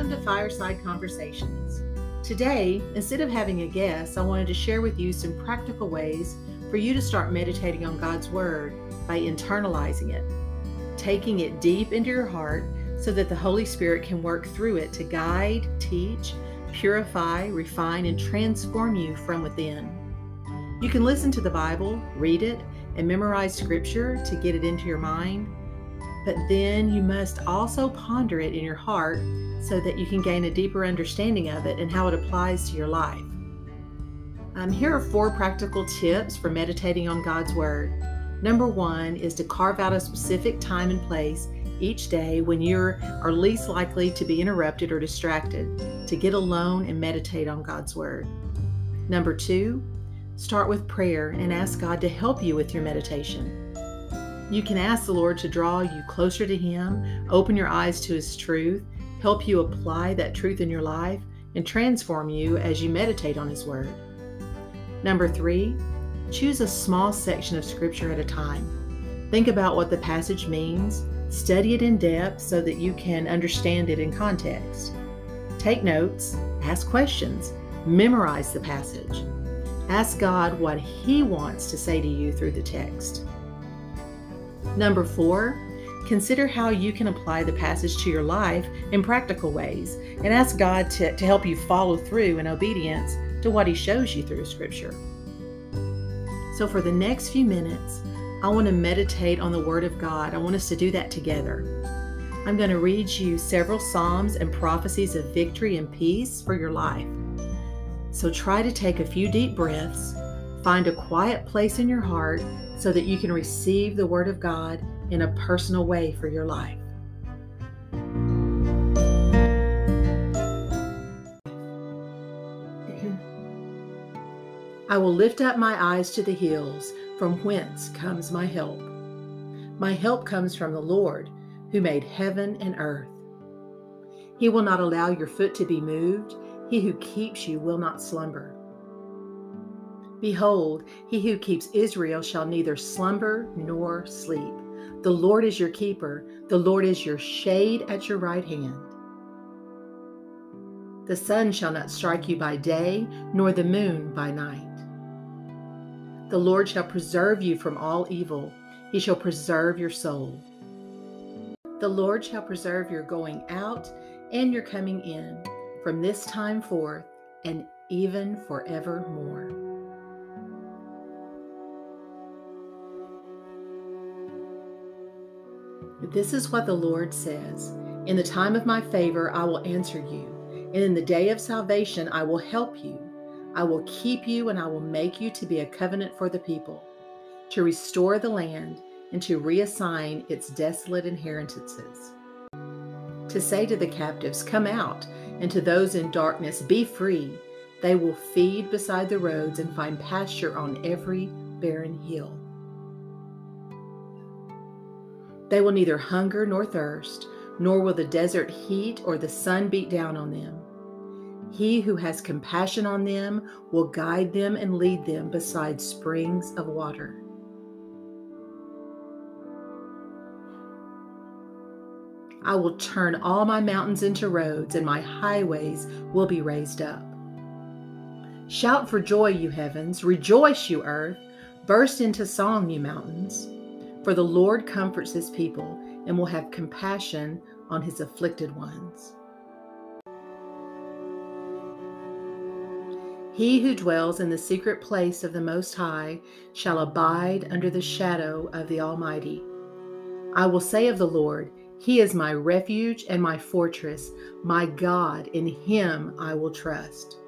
Welcome to Fireside Conversations. Today, instead of having a guest, I wanted to share with you some practical ways for you to start meditating on God's Word by internalizing it, taking it deep into your heart so that the Holy Spirit can work through it to guide, teach, purify, refine, and transform you from within. You can listen to the Bible, read it, and memorize Scripture to get it into your mind, but then you must also ponder it in your heart so that you can gain a deeper understanding of it and how it applies to your life. Um, here are four practical tips for meditating on God's Word. Number one is to carve out a specific time and place each day when you are least likely to be interrupted or distracted to get alone and meditate on God's Word. Number two, start with prayer and ask God to help you with your meditation. You can ask the Lord to draw you closer to Him, open your eyes to His truth, help you apply that truth in your life, and transform you as you meditate on His Word. Number three, choose a small section of Scripture at a time. Think about what the passage means, study it in depth so that you can understand it in context. Take notes, ask questions, memorize the passage. Ask God what He wants to say to you through the text. Number four, Consider how you can apply the passage to your life in practical ways and ask God to, to help you follow through in obedience to what He shows you through Scripture. So, for the next few minutes, I want to meditate on the Word of God. I want us to do that together. I'm going to read you several Psalms and prophecies of victory and peace for your life. So, try to take a few deep breaths, find a quiet place in your heart so that you can receive the Word of God in a personal way for your life. I will lift up my eyes to the hills, from whence comes my help. My help comes from the Lord, who made heaven and earth. He will not allow your foot to be moved. He who keeps you will not slumber. Behold, he who keeps Israel shall neither slumber nor sleep. The Lord is your keeper, the Lord is your shade at your right hand. The sun shall not strike you by day, nor the moon by night. The Lord shall preserve you from all evil, he shall preserve your soul. The Lord shall preserve your going out and your coming in from this time forth and even forevermore. This is what the Lord says In the time of my favor, I will answer you, and in the day of salvation, I will help you. I will keep you, and I will make you to be a covenant for the people, to restore the land, and to reassign its desolate inheritances. To say to the captives, Come out, and to those in darkness, Be free. They will feed beside the roads and find pasture on every barren hill. They will neither hunger nor thirst, nor will the desert heat or the sun beat down on them. He who has compassion on them will guide them and lead them beside springs of water. I will turn all my mountains into roads, and my highways will be raised up. Shout for joy, you heavens! Rejoice, you earth! Burst into song, you mountains! For the Lord comforts his people and will have compassion on his afflicted ones. He who dwells in the secret place of the Most High shall abide under the shadow of the Almighty. I will say of the Lord, He is my refuge and my fortress, my God, in Him I will trust.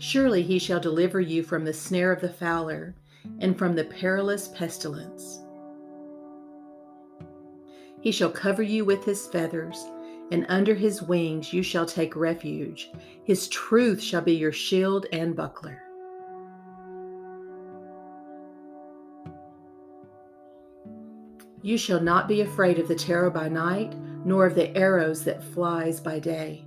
Surely he shall deliver you from the snare of the fowler and from the perilous pestilence. He shall cover you with his feathers, and under his wings you shall take refuge. His truth shall be your shield and buckler. You shall not be afraid of the terror by night, nor of the arrows that flies by day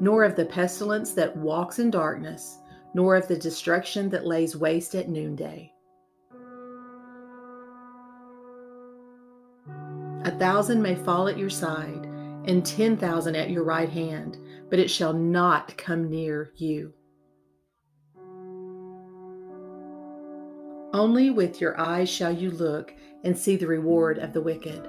nor of the pestilence that walks in darkness, nor of the destruction that lays waste at noonday. A thousand may fall at your side, and ten thousand at your right hand, but it shall not come near you. Only with your eyes shall you look and see the reward of the wicked.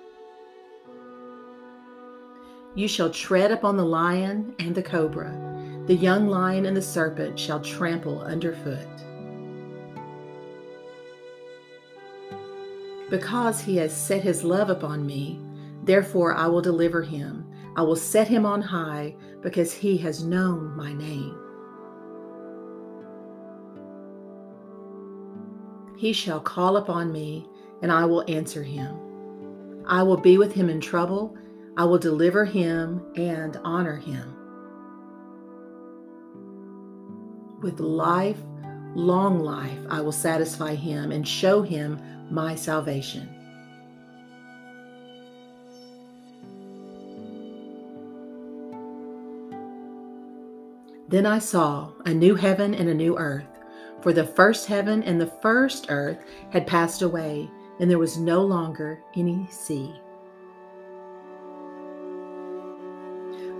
You shall tread upon the lion and the cobra, the young lion and the serpent shall trample underfoot. Because he has set his love upon me, therefore I will deliver him. I will set him on high, because he has known my name. He shall call upon me, and I will answer him. I will be with him in trouble. I will deliver him and honor him. With life, long life, I will satisfy him and show him my salvation. Then I saw a new heaven and a new earth for the first heaven and the first earth had passed away, and there was no longer any sea.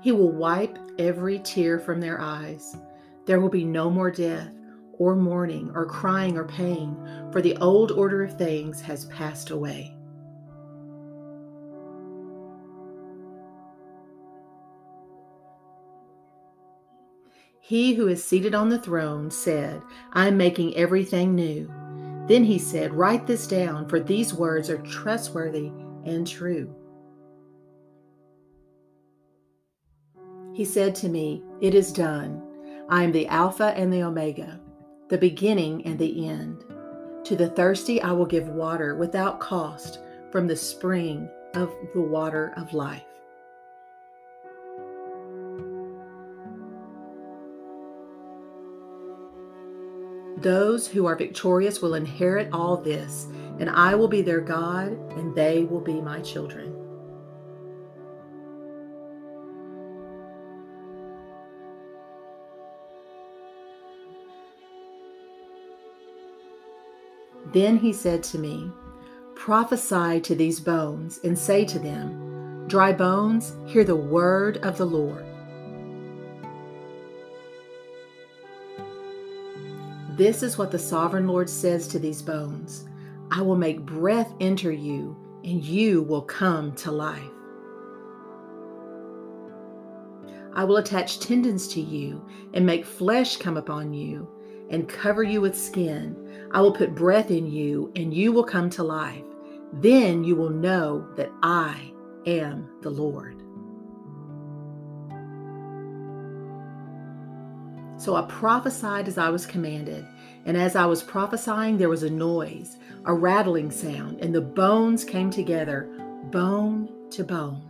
He will wipe every tear from their eyes. There will be no more death, or mourning, or crying, or pain, for the old order of things has passed away. He who is seated on the throne said, I am making everything new. Then he said, Write this down, for these words are trustworthy and true. He said to me, It is done. I am the Alpha and the Omega, the beginning and the end. To the thirsty I will give water without cost from the spring of the water of life. Those who are victorious will inherit all this, and I will be their God, and they will be my children. Then he said to me, Prophesy to these bones, and say to them, Dry bones, hear the word of the Lord. This is what the sovereign Lord says to these bones I will make breath enter you, and you will come to life. I will attach tendons to you and make flesh come upon you and cover you with skin. I will put breath in you, and you will come to life. Then you will know that I am the Lord. So I prophesied as I was commanded. And as I was prophesying, there was a noise, a rattling sound, and the bones came together, bone to bone.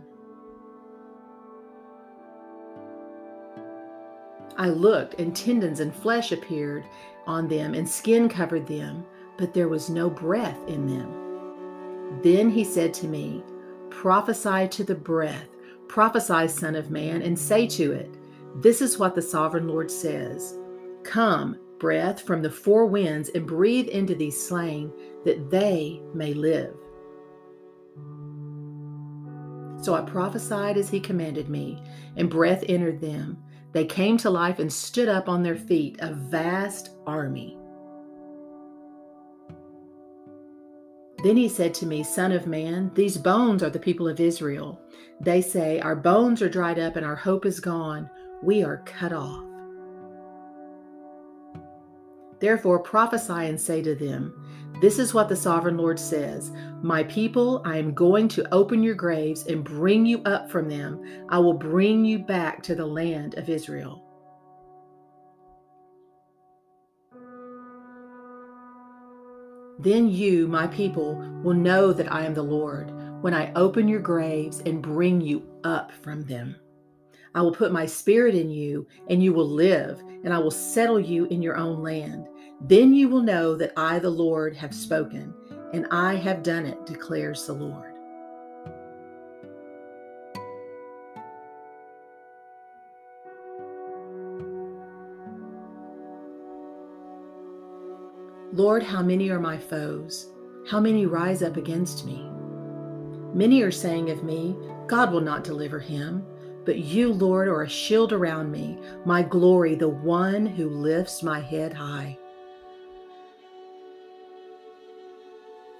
I looked, and tendons and flesh appeared on them, and skin covered them, but there was no breath in them. Then he said to me, Prophesy to the breath, prophesy, Son of Man, and say to it, this is what the sovereign Lord says Come, breath from the four winds, and breathe into these slain, that they may live. So I prophesied as he commanded me, and breath entered them. They came to life and stood up on their feet, a vast army. Then he said to me, Son of man, these bones are the people of Israel. They say, Our bones are dried up and our hope is gone. We are cut off. Therefore prophesy and say to them, this is what the sovereign Lord says My people, I am going to open your graves and bring you up from them. I will bring you back to the land of Israel. Then you, my people, will know that I am the Lord when I open your graves and bring you up from them. I will put my spirit in you, and you will live, and I will settle you in your own land. Then you will know that I, the Lord, have spoken, and I have done it, declares the Lord. Lord, how many are my foes? How many rise up against me? Many are saying of me, God will not deliver him. But you, Lord, are a shield around me, my glory, the one who lifts my head high.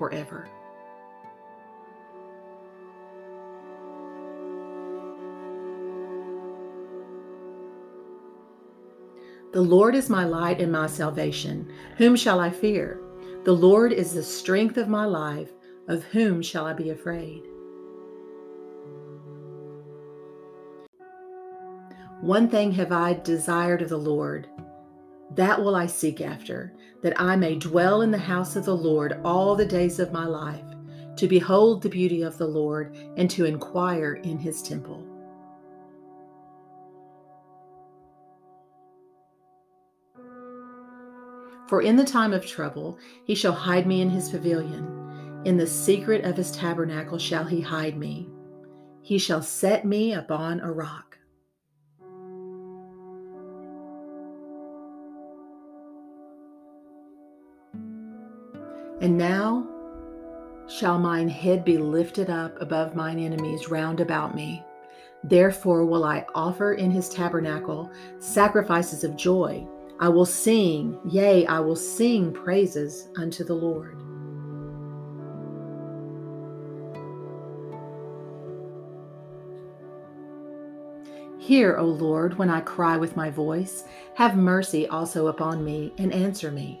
forever. The Lord is my light and my salvation. Whom shall I fear? The Lord is the strength of my life. Of whom shall I be afraid? One thing have I desired of the Lord, that will I seek after, that I may dwell in the house of the Lord all the days of my life, to behold the beauty of the Lord and to inquire in his temple. For in the time of trouble he shall hide me in his pavilion. In the secret of his tabernacle shall he hide me. He shall set me upon a rock. And now shall mine head be lifted up above mine enemies round about me. Therefore will I offer in his tabernacle sacrifices of joy. I will sing, yea, I will sing praises unto the Lord. Hear, O Lord, when I cry with my voice. Have mercy also upon me, and answer me.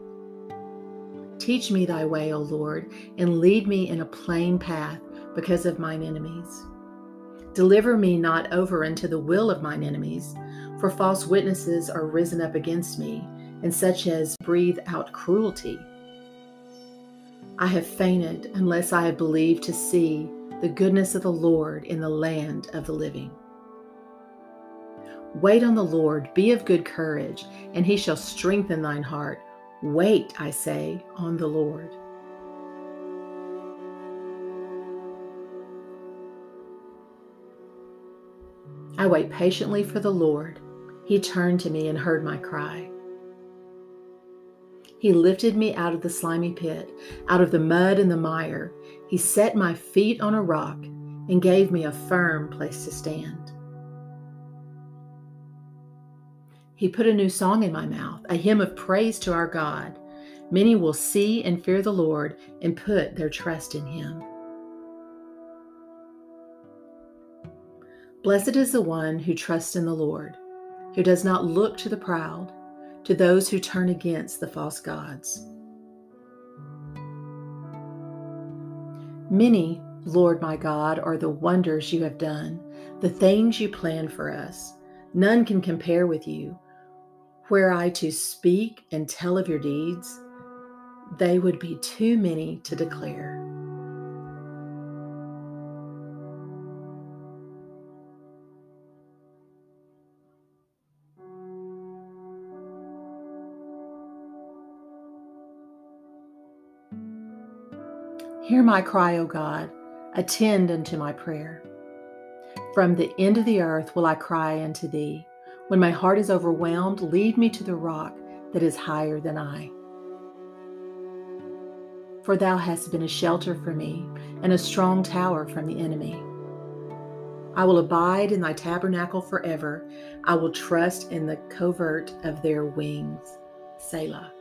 Teach me thy way, O Lord, and lead me in a plain path because of mine enemies. Deliver me not over unto the will of mine enemies, for false witnesses are risen up against me, and such as breathe out cruelty. I have fainted unless I have believed to see the goodness of the Lord in the land of the living. Wait on the Lord, be of good courage, and he shall strengthen thine heart. Wait, I say, on the Lord. I wait patiently for the Lord. He turned to me and heard my cry. He lifted me out of the slimy pit, out of the mud and the mire. He set my feet on a rock and gave me a firm place to stand. He put a new song in my mouth, a hymn of praise to our God. Many will see and fear the Lord and put their trust in him. Blessed is the one who trusts in the Lord, who does not look to the proud, to those who turn against the false gods. Many, Lord my God, are the wonders you have done, the things you plan for us. None can compare with you. Were I to speak and tell of your deeds, they would be too many to declare. Hear my cry, O God, attend unto my prayer. From the end of the earth will I cry unto thee. When my heart is overwhelmed, lead me to the rock that is higher than I. For thou hast been a shelter for me and a strong tower from the enemy. I will abide in thy tabernacle forever. I will trust in the covert of their wings. Selah.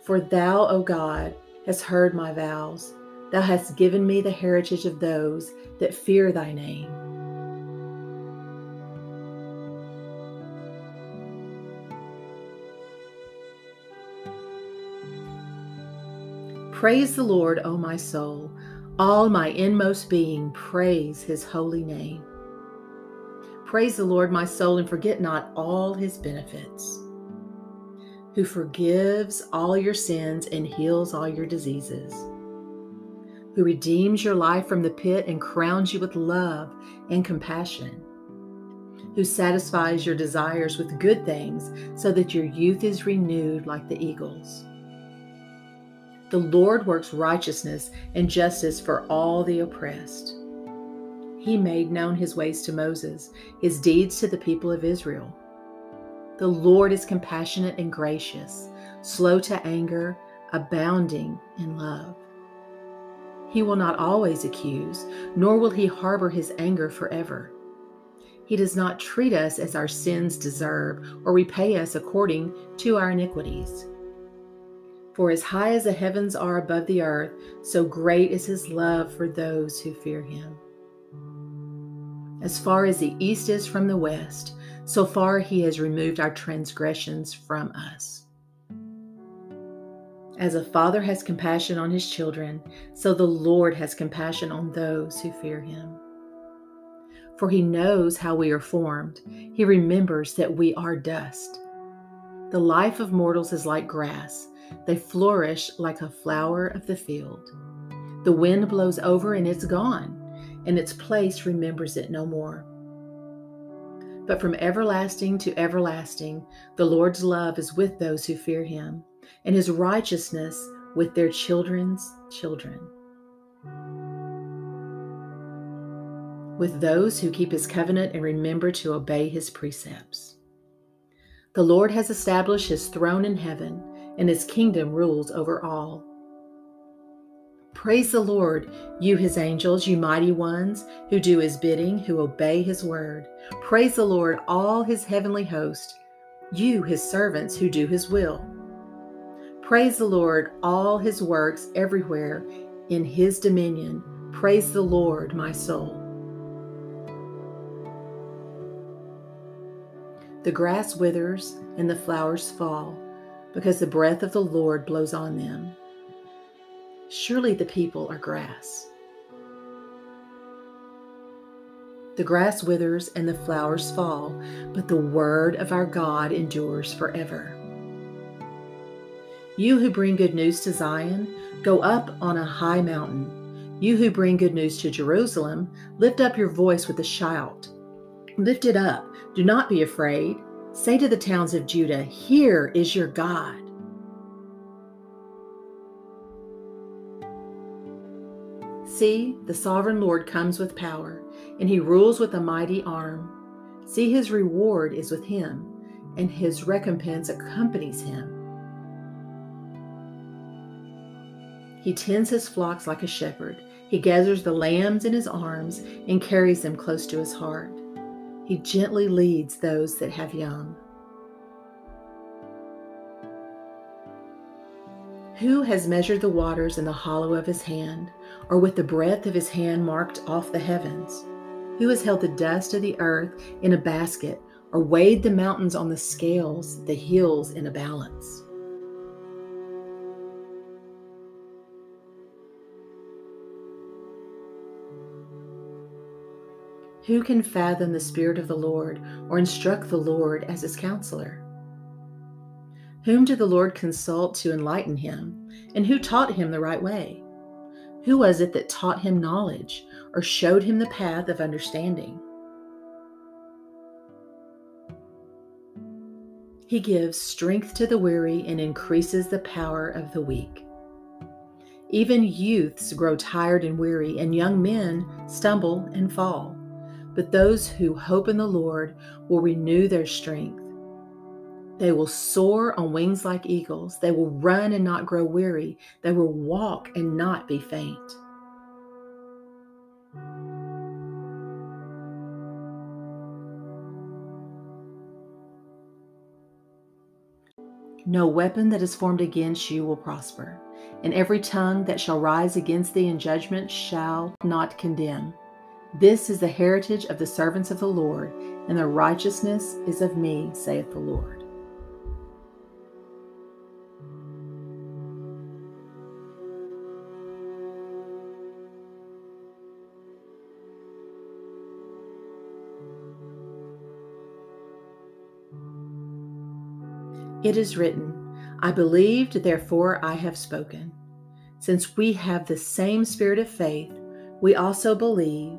For thou, O God, hast heard my vows. Thou hast given me the heritage of those that fear thy name. Praise the Lord, O my soul. All my inmost being, praise his holy name. Praise the Lord, my soul, and forget not all his benefits who forgives all your sins and heals all your diseases, who redeems your life from the pit and crowns you with love and compassion, who satisfies your desires with good things so that your youth is renewed like the eagles. The Lord works righteousness and justice for all the oppressed. He made known his ways to Moses, his deeds to the people of Israel. The Lord is compassionate and gracious, slow to anger, abounding in love. He will not always accuse, nor will he harbor his anger forever. He does not treat us as our sins deserve or repay us according to our iniquities. For as high as the heavens are above the earth, so great is his love for those who fear him. As far as the east is from the west, so far, he has removed our transgressions from us. As a father has compassion on his children, so the Lord has compassion on those who fear him. For he knows how we are formed, he remembers that we are dust. The life of mortals is like grass, they flourish like a flower of the field. The wind blows over and it's gone, and its place remembers it no more. But from everlasting to everlasting, the Lord's love is with those who fear him, and his righteousness with their children's children. With those who keep his covenant and remember to obey his precepts. The Lord has established his throne in heaven, and his kingdom rules over all. Praise the Lord, you his angels, you mighty ones who do his bidding, who obey his word. Praise the Lord, all his heavenly host, you his servants who do his will. Praise the Lord, all his works everywhere in his dominion. Praise the Lord, my soul. The grass withers and the flowers fall because the breath of the Lord blows on them. Surely the people are grass. The grass withers and the flowers fall, but the word of our God endures forever. You who bring good news to Zion, go up on a high mountain. You who bring good news to Jerusalem, lift up your voice with a shout. Lift it up. Do not be afraid. Say to the towns of Judah, Here is your God. See, the sovereign Lord comes with power, and he rules with a mighty arm. See, his reward is with him, and his recompense accompanies him. He tends his flocks like a shepherd. He gathers the lambs in his arms and carries them close to his heart. He gently leads those that have young. Who has measured the waters in the hollow of his hand, or with the breadth of his hand marked off the heavens? Who has held the dust of the earth in a basket, or weighed the mountains on the scales, the hills in a balance? Who can fathom the Spirit of the Lord or instruct the Lord as his counselor? Whom did the Lord consult to enlighten him? And who taught him the right way? Who was it that taught him knowledge or showed him the path of understanding? He gives strength to the weary and increases the power of the weak. Even youths grow tired and weary, and young men stumble and fall. But those who hope in the Lord will renew their strength. They will soar on wings like eagles. They will run and not grow weary. They will walk and not be faint. No weapon that is formed against you will prosper, and every tongue that shall rise against thee in judgment shall not condemn. This is the heritage of the servants of the Lord, and their righteousness is of me, saith the Lord. It is written, I believed, therefore I have spoken. Since we have the same spirit of faith, we also believe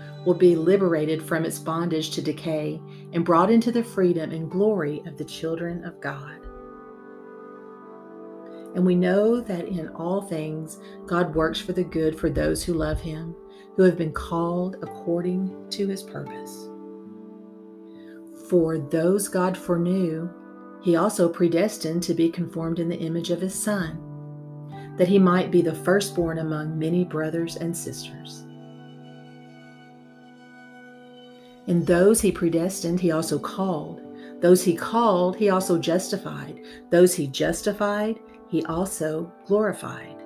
will be liberated from its bondage to decay and brought into the freedom and glory of the children of God. And we know that in all things God works for the good for those who love him, who have been called according to his purpose. For those God foreknew, he also predestined to be conformed in the image of his Son, that he might be the firstborn among many brothers and sisters. And those he predestined, he also called. Those he called, he also justified. Those he justified, he also glorified.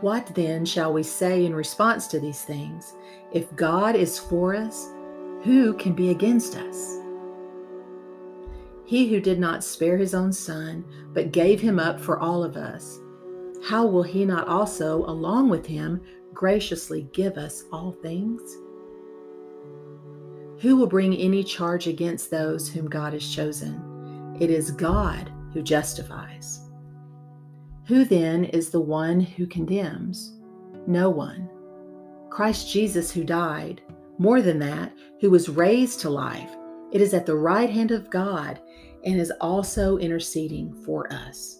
What then shall we say in response to these things? If God is for us, who can be against us? He who did not spare his own son, but gave him up for all of us, how will he not also, along with him, graciously give us all things? Who will bring any charge against those whom God has chosen? It is God who justifies. Who then is the one who condemns? No one. Christ Jesus, who died, more than that, who was raised to life. It is at the right hand of God and is also interceding for us.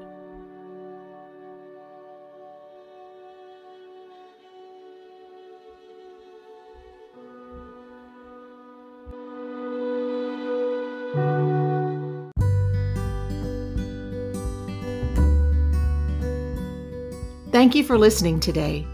Thank you for listening today.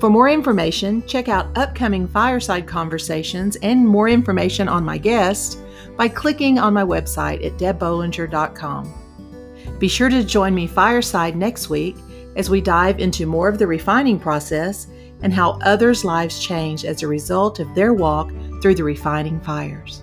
For more information, check out upcoming fireside conversations and more information on my guest by clicking on my website at debbollinger.com. Be sure to join me fireside next week as we dive into more of the refining process and how others' lives change as a result of their walk through the refining fires.